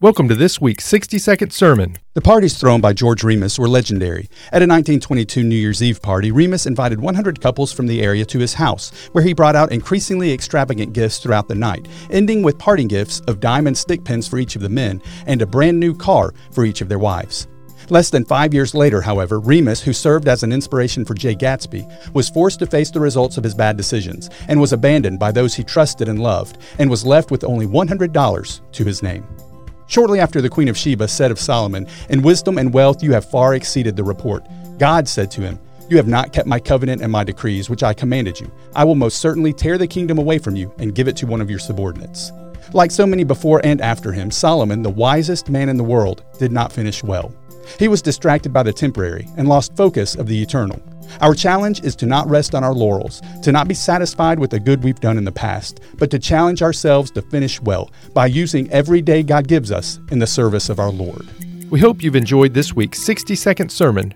Welcome to this week's 60 second sermon. The parties thrown by George Remus were legendary. At a 1922 New Year's Eve party, Remus invited 100 couples from the area to his house, where he brought out increasingly extravagant gifts throughout the night, ending with parting gifts of diamond stick pins for each of the men and a brand new car for each of their wives. Less than five years later, however, Remus, who served as an inspiration for Jay Gatsby, was forced to face the results of his bad decisions and was abandoned by those he trusted and loved, and was left with only $100 to his name. Shortly after the Queen of Sheba said of Solomon, In wisdom and wealth you have far exceeded the report, God said to him, You have not kept my covenant and my decrees, which I commanded you. I will most certainly tear the kingdom away from you and give it to one of your subordinates. Like so many before and after him, Solomon, the wisest man in the world, did not finish well. He was distracted by the temporary and lost focus of the eternal. Our challenge is to not rest on our laurels, to not be satisfied with the good we've done in the past, but to challenge ourselves to finish well by using every day God gives us in the service of our Lord. We hope you've enjoyed this week's 60 second sermon